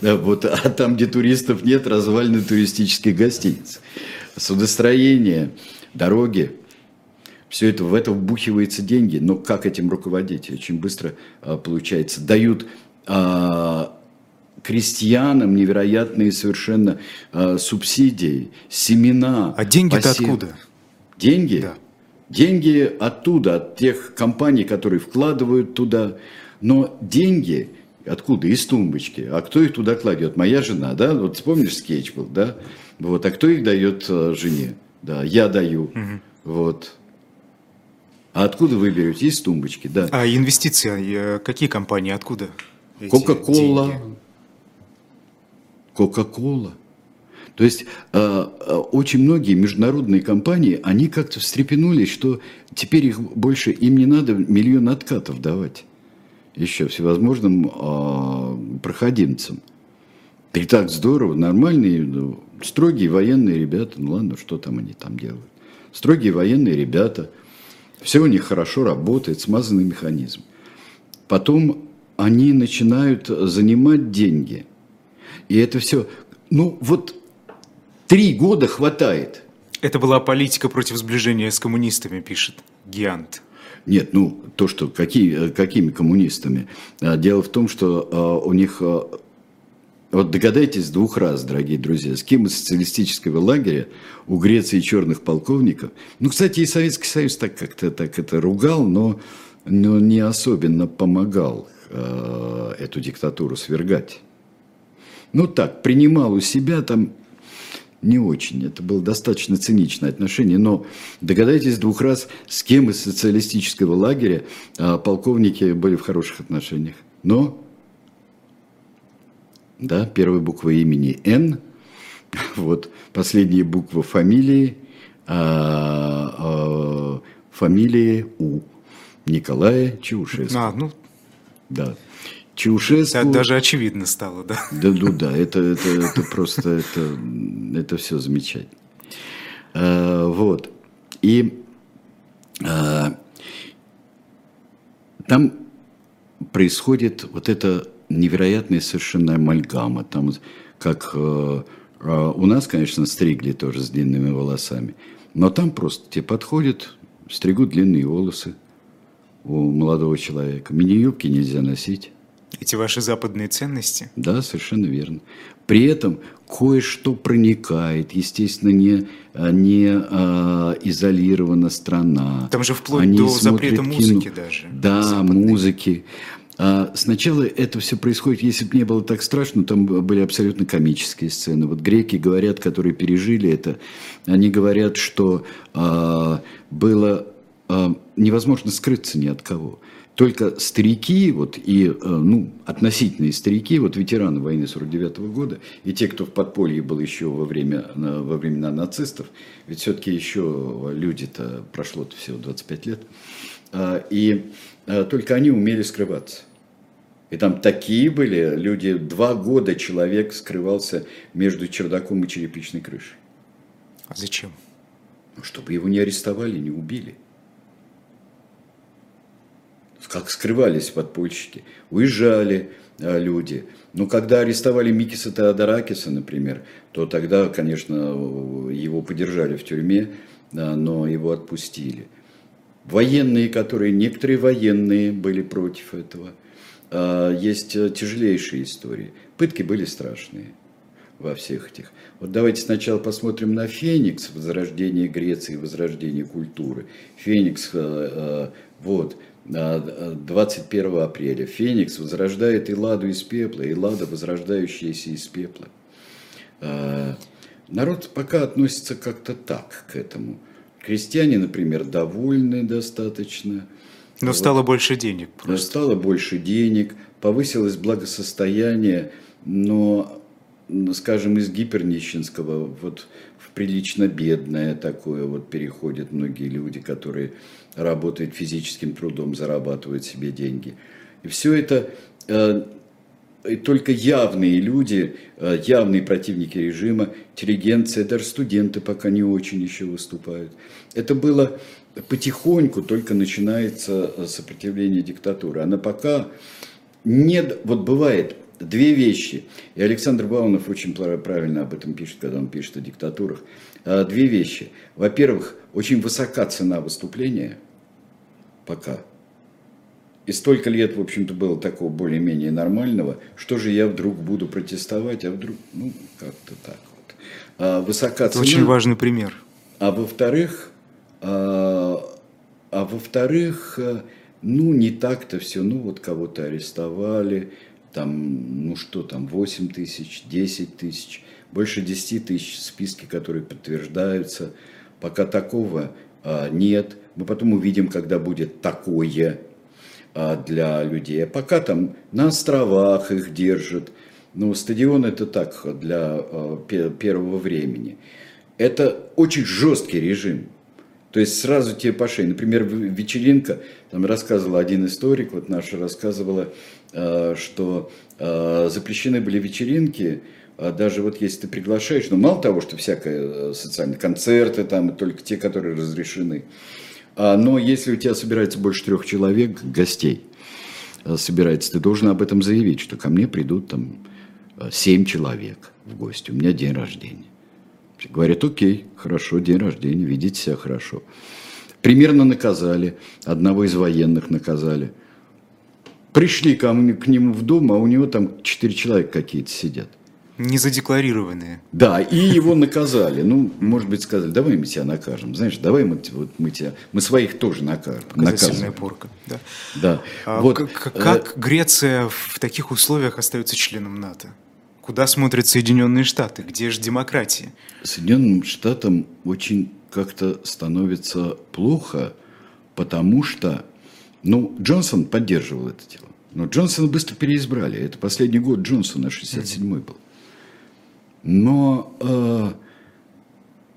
Speaker 2: да вот, а там, где туристов нет, развалины туристических гостиниц. Судостроение, дороги, все это, в это вбухивается деньги, но как этим руководить? Очень быстро а, получается. Дают а, крестьянам невероятные совершенно э, субсидии, семена.
Speaker 1: А деньги-то откуда?
Speaker 2: Деньги? Да. Деньги оттуда, от тех компаний, которые вкладывают туда. Но деньги откуда? Из тумбочки. А кто их туда кладет? Моя жена, да? Вот вспомнишь скетч был, да? Вот. А кто их дает жене? Да, я даю. Угу. Вот. А откуда вы берете? Из тумбочки, да.
Speaker 1: А инвестиции, э, какие компании, откуда?
Speaker 2: Кока-кола. Кока-кола. То есть э, э, очень многие международные компании, они как-то встрепенулись, что теперь их больше, им не надо миллион откатов давать еще всевозможным э, проходимцам. И так здорово, нормальные, ну, строгие военные ребята, ну ладно, что там они там делают. Строгие военные ребята, все у них хорошо работает, смазанный механизм. Потом они начинают занимать деньги. И это все, ну вот Три года хватает.
Speaker 1: Это была политика против сближения с коммунистами, пишет Гиант.
Speaker 2: Нет, ну, то, что какие, какими коммунистами. А, дело в том, что а, у них... Вот догадайтесь двух раз, дорогие друзья, с кем из социалистического лагеря у Греции черных полковников. Ну, кстати, и Советский Союз так как-то так это ругал, но, но не особенно помогал э, эту диктатуру свергать. Ну так, принимал у себя там не очень. Это было достаточно циничное отношение. Но догадайтесь двух раз, с кем из социалистического лагеря а, полковники были в хороших отношениях. Но, да, первая буква имени Н, *laughs* вот, последняя буква фамилии, а, а, фамилии У. Николая Чаушеску. А, ну... Да.
Speaker 1: Чаушеску... Это даже очевидно стало, да?
Speaker 2: Да, ну да, это, это, это просто, это, это все замечательно. А, вот. И а, там происходит вот эта невероятная совершенно амальгама. Там как а, а, у нас, конечно, стригли тоже с длинными волосами, но там просто тебе подходят, стригут длинные волосы у молодого человека. Мини-юбки нельзя носить.
Speaker 1: Эти ваши западные ценности?
Speaker 2: Да, совершенно верно. При этом кое-что проникает, естественно, не, не а, изолирована страна.
Speaker 1: Там же вплоть Они до запрета кино. музыки даже.
Speaker 2: Да, западной. музыки. А сначала это все происходит, если бы не было так страшно, там были абсолютно комические сцены. Вот греки говорят, которые пережили это, они говорят, что а, было а, невозможно скрыться ни от кого. Только старики, вот, и, ну, относительные старики, вот ветераны войны 49 -го года, и те, кто в подполье был еще во, время, во времена нацистов, ведь все-таки еще люди-то, прошло всего 25 лет, и только они умели скрываться. И там такие были люди, два года человек скрывался между чердаком и черепичной крышей.
Speaker 1: А зачем?
Speaker 2: Ну, чтобы его не арестовали, не убили как скрывались подпольщики, уезжали а, люди. Но когда арестовали Микиса Теодоракиса, например, то тогда, конечно, его подержали в тюрьме, да, но его отпустили. Военные, которые, некоторые военные были против этого. А, есть тяжелейшие истории. Пытки были страшные во всех этих. Вот давайте сначала посмотрим на Феникс, возрождение Греции, возрождение культуры. Феникс, а, вот, 21 апреля Феникс возрождает Элладу из пепла, Эллада, возрождающаяся из пепла. А, народ пока относится как-то так к этому. Крестьяне, например, довольны достаточно.
Speaker 1: Но вот. стало больше денег.
Speaker 2: Просто. Стало больше денег, повысилось благосостояние, но, скажем, из гипернищенского вот в прилично бедное такое вот переходят многие люди, которые работает физическим трудом, зарабатывает себе деньги. И все это э, только явные люди, э, явные противники режима, интеллигенция, даже студенты пока не очень еще выступают. Это было потихоньку только начинается э, сопротивление диктатуры. Она пока нет, вот бывает две вещи, и Александр Баунов очень правильно об этом пишет, когда он пишет о диктатурах. Э, две вещи. Во-первых, очень высока цена выступления – пока. И столько лет, в общем-то, было такого более-менее нормального, что же я вдруг буду протестовать, а вдруг, ну, как-то так вот. А высока
Speaker 1: Это цена. очень важный пример.
Speaker 2: А во-вторых, а, а во-вторых, ну, не так-то все, ну, вот кого-то арестовали, там, ну, что там, 8 тысяч, 10 тысяч, больше 10 тысяч списки, которые подтверждаются. Пока такого а, нет. Мы потом увидим, когда будет такое для людей. А пока там на островах их держат. Ну, стадион это так, для а, первого времени. Это очень жесткий режим. То есть сразу тебе по шее. Например, вечеринка, там рассказывал один историк, вот наша рассказывала, а, что запрещены были вечеринки, даже вот если ты приглашаешь, ну мало того, что всякое социальные концерты там, только те, которые разрешены, но если у тебя собирается больше трех человек, гостей, собирается, ты должен об этом заявить, что ко мне придут там семь человек в гости, у меня день рождения. Говорят, окей, хорошо, день рождения, ведите себя хорошо. Примерно наказали, одного из военных наказали. Пришли ко мне, к нему в дом, а у него там четыре человека какие-то сидят.
Speaker 1: Не задекларированные.
Speaker 2: Да, и его наказали. Ну, может быть, сказали, давай мы тебя накажем. Знаешь, давай мы, вот, мы тебя, мы своих тоже накажем.
Speaker 1: Показательная порка. Да.
Speaker 2: да.
Speaker 1: А, вот, как, как э... Греция в таких условиях остается членом НАТО? Куда смотрят Соединенные Штаты? Где же демократия?
Speaker 2: Соединенным Штатам очень как-то становится плохо, потому что, ну, Джонсон поддерживал это дело. Но Джонсона быстро переизбрали. Это последний год Джонсона, 67-й был. Но э,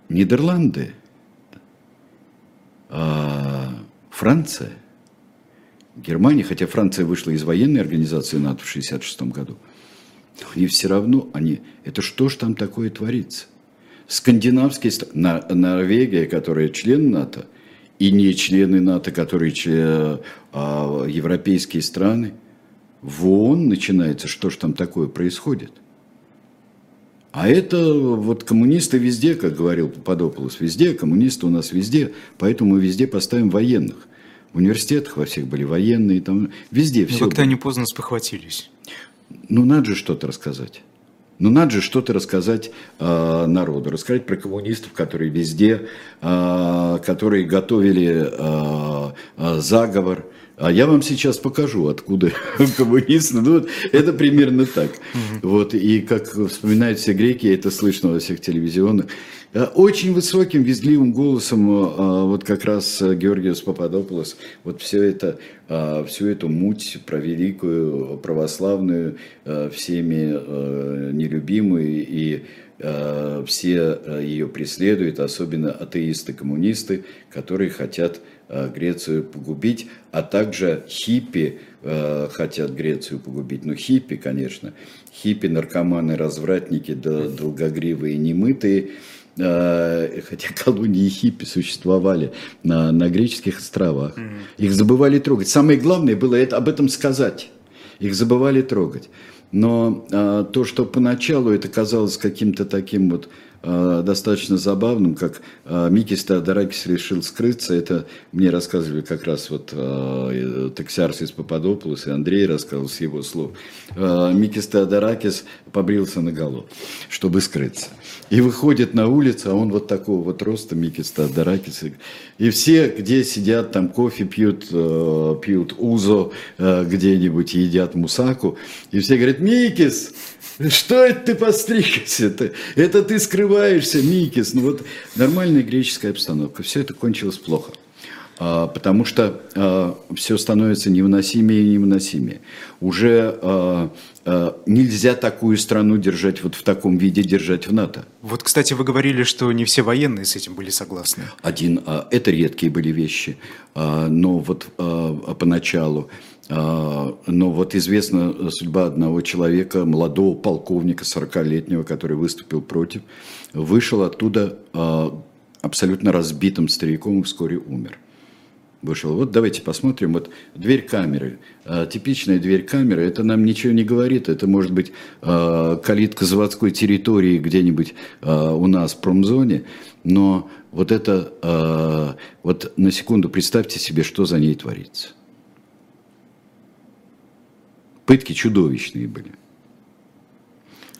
Speaker 2: Нидерланды, э, Франция, Германия, хотя Франция вышла из военной организации НАТО в 1966 году – и все равно они... Это что ж там такое творится? Скандинавские страны, Норвегия, которая член НАТО, и не члены НАТО, которые а, европейские страны, в ООН начинается, что ж там такое происходит. А это вот коммунисты везде, как говорил Пападополос, везде, коммунисты у нас везде, поэтому мы везде поставим военных. В университетах во всех были военные, там везде все.
Speaker 1: как-то они поздно спохватились
Speaker 2: ну надо же что-то рассказать. Ну, надо же что-то рассказать э, народу, рассказать про коммунистов, которые везде, э, которые готовили э, э, заговор. А я вам сейчас покажу, откуда *laughs* коммунисты. Ну, вот, это примерно так. Вот, и как вспоминают все греки, это слышно во всех телевизионных. Э, очень высоким, визгливым голосом, э, вот как раз э, Георгиус Пападополос, вот все это, всю эту муть про великую православную, всеми нелюбимую и все ее преследуют, особенно атеисты-коммунисты, которые хотят Грецию погубить, а также хиппи хотят Грецию погубить. Ну, хиппи, конечно, хиппи, наркоманы, развратники, долгогривые, немытые – Э, хотя колонии хиппи существовали на, на греческих островах. Mm-hmm. Их забывали трогать. Самое главное было это, об этом сказать. Их забывали трогать. Но а, то, что поначалу это казалось каким-то таким вот достаточно забавным, как а, Микис Теодоракис решил скрыться, это мне рассказывали как раз вот а, Тексарс из Пападополос, и Андрей рассказывал с его слов. Микис Теодоракис побрился на голову, чтобы скрыться. И выходит на улицу, а он вот такого вот роста, Микис Теодоракис. И все, где сидят, там кофе пьют, пьют узо где-нибудь, едят мусаку, и все говорят, Микис, что это ты постригся? Это, ты скрываешься, Микис. Ну вот нормальная греческая обстановка. Все это кончилось плохо. А, потому что а, все становится невыносимее и невыносимее. Уже а, а, нельзя такую страну держать вот в таком виде, держать в НАТО.
Speaker 1: Вот, кстати, вы говорили, что не все военные с этим были согласны.
Speaker 2: Один, а, это редкие были вещи, а, но вот поначалу но вот известна судьба одного человека, молодого полковника, 40-летнего, который выступил против, вышел оттуда а, абсолютно разбитым стариком и вскоре умер. Вышел. Вот давайте посмотрим. Вот дверь камеры. А, типичная дверь камеры. Это нам ничего не говорит. Это может быть калитка заводской территории где-нибудь у нас в промзоне. Но вот это, вот на секунду представьте себе, что за ней творится. Пытки чудовищные были.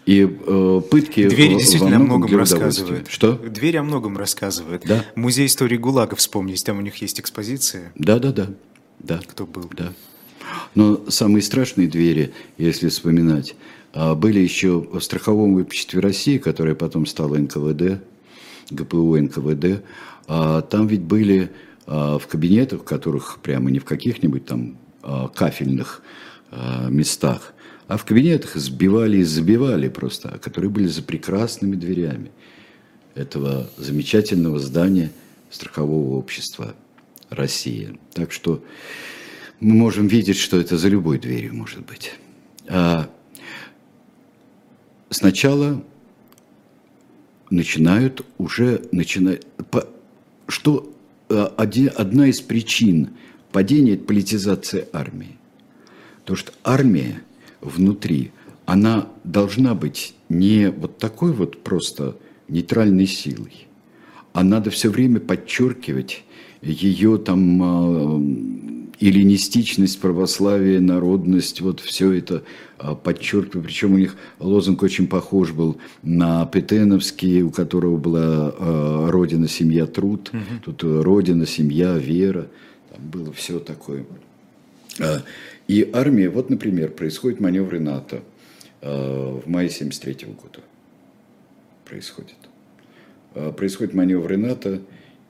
Speaker 2: И э, пытки
Speaker 1: Двери действительно о многом рассказывают.
Speaker 2: Что?
Speaker 1: Двери о многом рассказывают.
Speaker 2: Да.
Speaker 1: Музей истории ГУЛАГа вспомнить, там у них есть экспозиция.
Speaker 2: Да, да, да. да.
Speaker 1: Кто был?
Speaker 2: Да. Но самые страшные двери, если вспоминать, а, были еще в страховом обществе России, которое потом стало НКВД, ГПУ НКВД. А, там ведь были а, в кабинетах, в которых прямо не в каких-нибудь там кафельных местах, а в кабинетах сбивали и забивали просто, которые были за прекрасными дверями этого замечательного здания страхового общества России. Так что мы можем видеть, что это за любой дверью может быть. А сначала начинают уже начинать... Что а, одна из причин падения – это политизация армии. То, что армия внутри, она должна быть не вот такой вот просто нейтральной силой, а надо все время подчеркивать ее там эллинистичность, православие, народность, вот все это э, подчеркиваю. Причем у них лозунг очень похож был на Петеновский, у которого была э, «Родина, семья, труд». Угу. Тут «Родина, семья, вера». Там было все такое. И армия, вот, например, происходит маневры НАТО в мае 73 года. Происходит. Происходит маневры НАТО,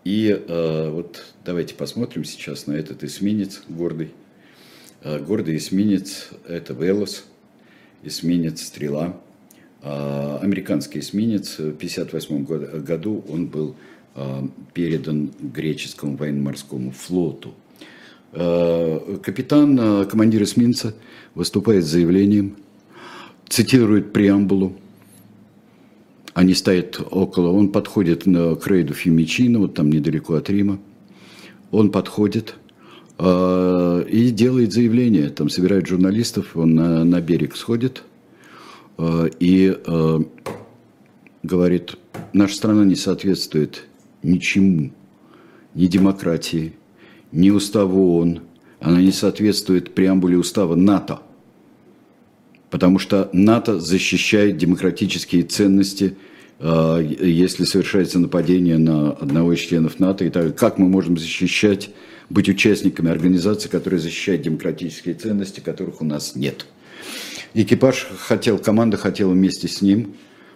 Speaker 2: и э, вот давайте посмотрим сейчас на этот эсминец гордый. Э, гордый эсминец – это Велос, эсминец «Стрела». Э, американский эсминец в 1958 году он был э, передан греческому военно-морскому флоту. Э, капитан, э, командир эсминца выступает с заявлением, цитирует преамбулу – они стоят около, он подходит к рейду Фимичино, вот там недалеко от Рима. Он подходит э, и делает заявление. Там собирает журналистов, он на, на берег сходит и говорит, наша страна не соответствует ничему, ни демократии, ни уставу ООН, она не соответствует преамбуле устава НАТО – потому что НАТО защищает демократические ценности, э, если совершается нападение на одного из членов НАТО. И так, как мы можем защищать, быть участниками организации, которая защищает демократические ценности, которых у нас нет. Экипаж хотел, команда хотела вместе с ним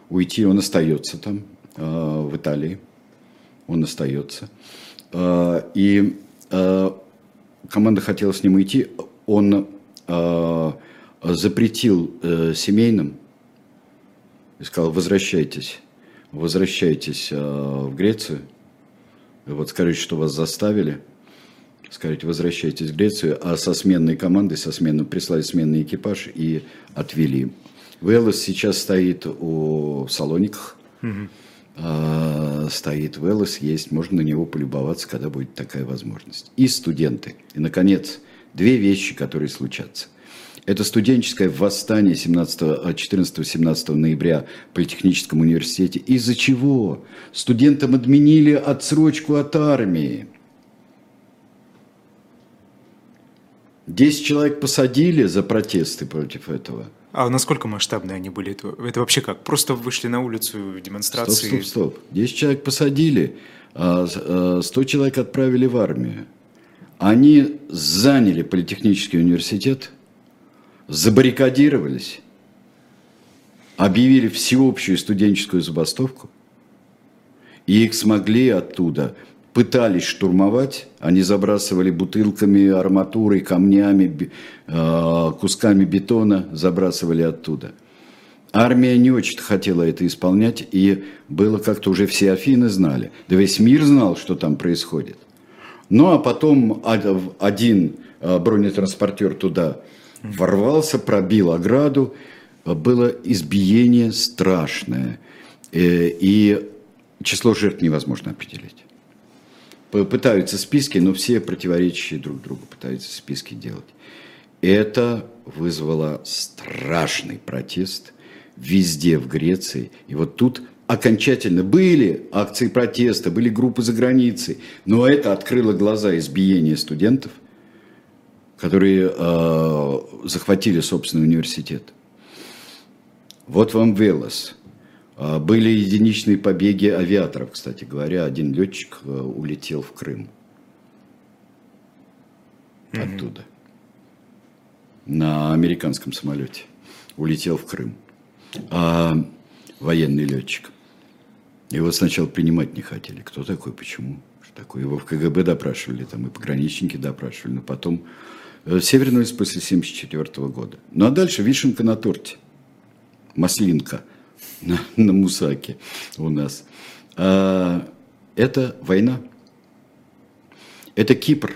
Speaker 2: уйти, он остается там, э, в Италии. Он остается. Э, и команда хотела с ним уйти, он запретил э, семейным и сказал, возвращайтесь, возвращайтесь э, в Грецию, вот скажите, что вас заставили, скажите, возвращайтесь в Грецию, а со сменной командой, со сменной, прислали сменный экипаж и отвели. Велос сейчас стоит у, в Салониках, угу. Э, стоит Велос, есть, можно на него полюбоваться, когда будет такая возможность. И студенты. И, наконец, две вещи, которые случатся. Это студенческое восстание 14-17 ноября в Политехническом университете. Из-за чего? Студентам отменили отсрочку от армии. Десять человек посадили за протесты против этого.
Speaker 1: А насколько масштабные они были? Это, это вообще как? Просто вышли на улицу демонстрации?
Speaker 2: Стоп, стоп, стоп. Десять человек посадили, а, а сто человек отправили в армию. Они заняли Политехнический университет – забаррикадировались, объявили всеобщую студенческую забастовку, и их смогли оттуда, пытались штурмовать, они забрасывали бутылками, арматурой, камнями, э, кусками бетона, забрасывали оттуда. Армия не очень хотела это исполнять, и было как-то уже все Афины знали. Да весь мир знал, что там происходит. Ну а потом один э, бронетранспортер туда ворвался, пробил ограду, было избиение страшное, э, и число жертв невозможно определить. Пытаются списки, но все противоречащие друг другу пытаются списки делать. Это вызвало страшный протест везде в Греции. И вот тут окончательно были акции протеста, были группы за границей, но это открыло глаза избиения студентов – которые э, захватили собственный университет. Вот вам Велос. А, были единичные побеги авиаторов, кстати говоря. Один летчик э, улетел в Крым. Оттуда. На американском самолете. Улетел в Крым. А военный летчик. Его сначала принимать не хотели. Кто такой, почему? Что такое? Его в КГБ допрашивали, там и пограничники допрашивали, но потом э, все вернулись после 1974 года. Ну а дальше вишенка на торте. Маслинка на, на Мусаке у нас. А, это война. Это Кипр,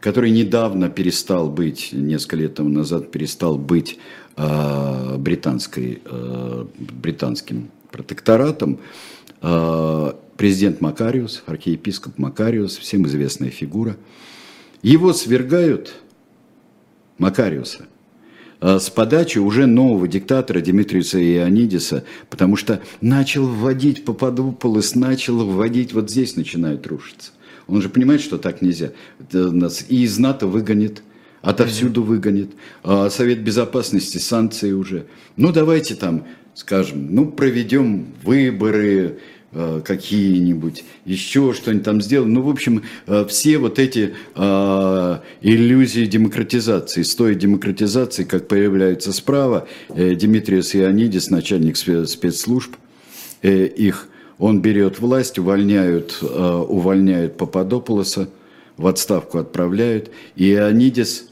Speaker 2: который недавно перестал быть, несколько лет тому назад перестал быть а, британской, а, британским протекторатом. А, президент Макариус, архиепископ Макариус, всем известная фигура. Его свергают, Макариуса, с подачи уже нового диктатора Димитриуса Ионидиса, потому что начал вводить Пападополос, начал вводить, вот здесь начинают рушиться. Он же понимает, что так нельзя. Нас и из НАТО выгонит, отовсюду выгонит. А Совет Безопасности, санкции уже. Ну, давайте там, скажем, ну, проведем выборы, Э, какие-нибудь, еще что-нибудь там сделать. Ну, в общем, э, все вот эти э, иллюзии демократизации, стоя демократизации, как появляются справа, Дмитриус Ионидис, начальник спецслужб, их, он берет власть, увольняют, увольняют Пападополоса, в отставку отправляют, и Ионидис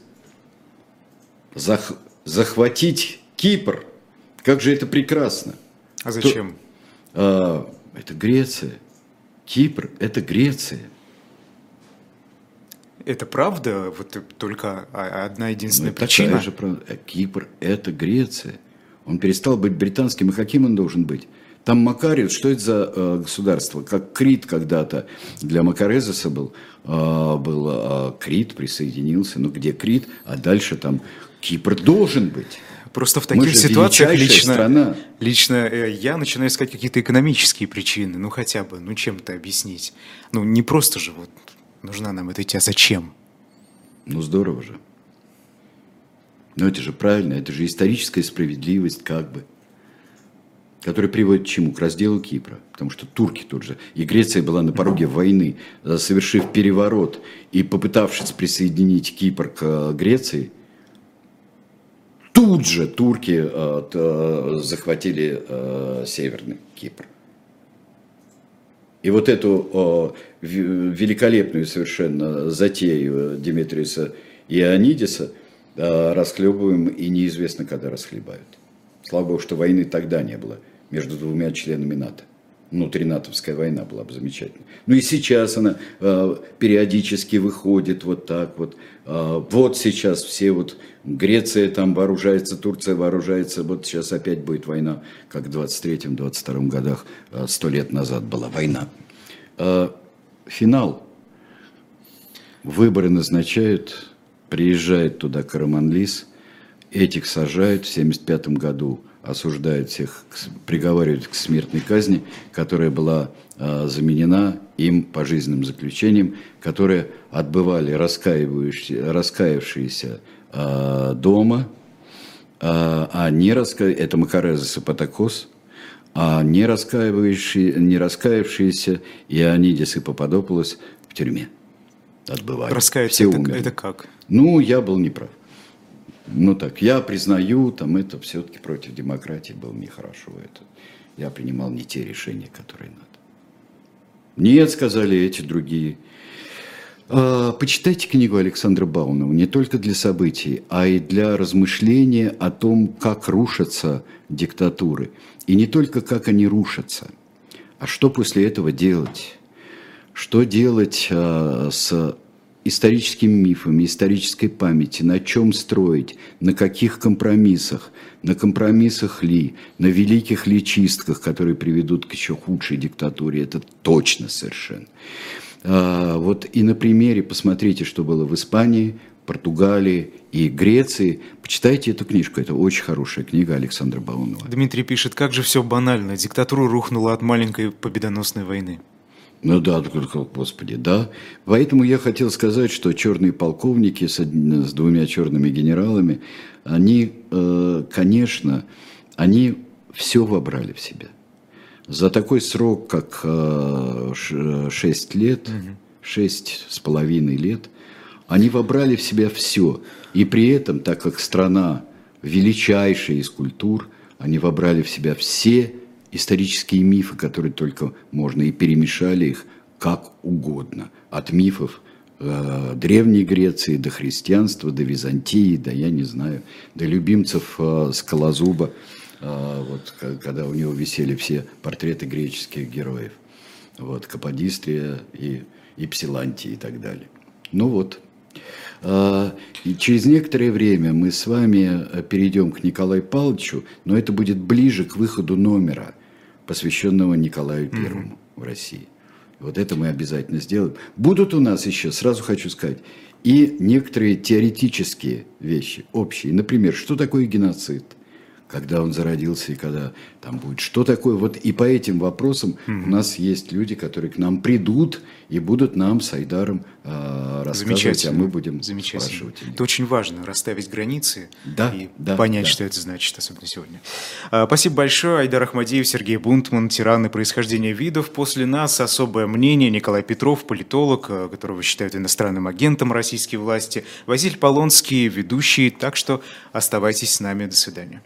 Speaker 2: зах, захватить Кипр, как же это прекрасно.
Speaker 1: А зачем?
Speaker 2: То, это Греция. Кипр – это Греция.
Speaker 1: Это правда? Вот только одна единственная ну, причина?
Speaker 2: Же правда. Э, Кипр – это Греция. Он перестал быть британским, и каким он должен быть? Там Макариус, что это за э, государство? Как Крит когда-то для Макарезеса был, э, был э, Крит, присоединился. Ну, где Крит? А дальше там Кипр должен быть.
Speaker 1: Просто в таких ситуациях лично, страна. лично э, я начинаю искать какие-то экономические причины, ну хотя бы, ну чем-то объяснить. Ну не просто же вот нужна нам эта идти, а зачем?
Speaker 2: Ну здорово же. Но это же правильно, это же историческая справедливость как бы, которая приводит к чему? К разделу Кипра. Потому что турки тут же, и Греция была на пороге войны, э, совершив переворот и попытавшись присоединить Кипр к э, Греции, тут же турки э, захватили э, Северный Кипр. И вот эту великолепную совершенно затею Димитриуса Ионидиса э, расхлебываем и неизвестно, когда расхлебают. Слава богу, что войны тогда не было между двумя членами НАТО внутринатовская война была бы замечательной. Ну и сейчас она э, периодически выходит вот так вот. Э, вот сейчас все вот, Греция там вооружается, Турция вооружается, вот сейчас опять будет война, как в 23-22 годах, э, сто лет назад была война. Э, финал. Выборы назначают, приезжает туда Караманлис, этих сажают в 75 году осуждают всех, приговаривают к смертной казни, которая была э, заменена им пожизненным заключением, которые отбывали раскаивающиеся, раскаявшиеся э, дома, э, а не раска... это Макареза Патакос, а не, раскаивающие, не раскаявшиеся Ионидис и Пападополос в тюрьме отбывали.
Speaker 1: Раскаяться это, это как?
Speaker 2: Ну, я был неправ. Ну так, я признаю, там это все-таки против демократии было нехорошо. Это. Я принимал не те решения, которые надо. Нет, сказали эти другие. А, почитайте книгу Александра Баунова не только для событий, а и для размышления о том, как рушатся диктатуры. И не только как они рушатся, а что после этого делать. Что делать а, с историческими мифами, исторической памяти, на чем строить, на каких компромиссах, на компромиссах ли, на великих ли чистках, которые приведут к еще худшей диктатуре, это точно совершенно. А, вот и на примере посмотрите, что было в Испании, Португалии и Греции. Почитайте эту книжку, это очень хорошая книга Александра Баунова.
Speaker 1: Дмитрий пишет, как же все банально, диктатура рухнула от маленькой победоносной войны.
Speaker 2: Ну да, господи, да. Поэтому я хотел сказать, что черные полковники с, с двумя черными генералами, они, э, конечно, они все вобрали в себя. За такой срок, как э, 6 лет, шесть с половиной лет, они вобрали в себя все. И при этом, так как страна величайшая из культур, они вобрали в себя все исторические мифы, которые только можно, и перемешали их как угодно. От мифов э, Древней Греции до христианства, до Византии, до, я не знаю, до любимцев э, Скалозуба, э, вот, когда у него висели все портреты греческих героев. Вот, Каподистрия и, и Псилантии и так далее. Ну вот, э, и через некоторое время мы с вами э, перейдем к Николаю Павловичу, но это будет ближе к выходу номера – посвященного Николаю Первому mm-hmm. в России. Вот это мы обязательно сделаем. Будут у нас еще, сразу хочу сказать, и некоторые теоретические вещи, общие. Например, что такое геноцид? Когда он зародился и когда там будет, что такое. Вот и по этим вопросам mm у нас есть люди, которые к нам придут и будут нам с Айдаром э, рассказывать, а мы будем
Speaker 1: Замечательно. спрашивать. Это очень важно, расставить границы да, и да, понять, да. что это значит, особенно сегодня. А, спасибо большое. Айдар Ахмадиев, Сергей Бунтман, тираны происхождения видов. После нас особое мнение Николай Петров, политолог, э, которого считают иностранным агентом российской власти, Василий Полонский, ведущий. Так что оставайтесь с нами. До свидания.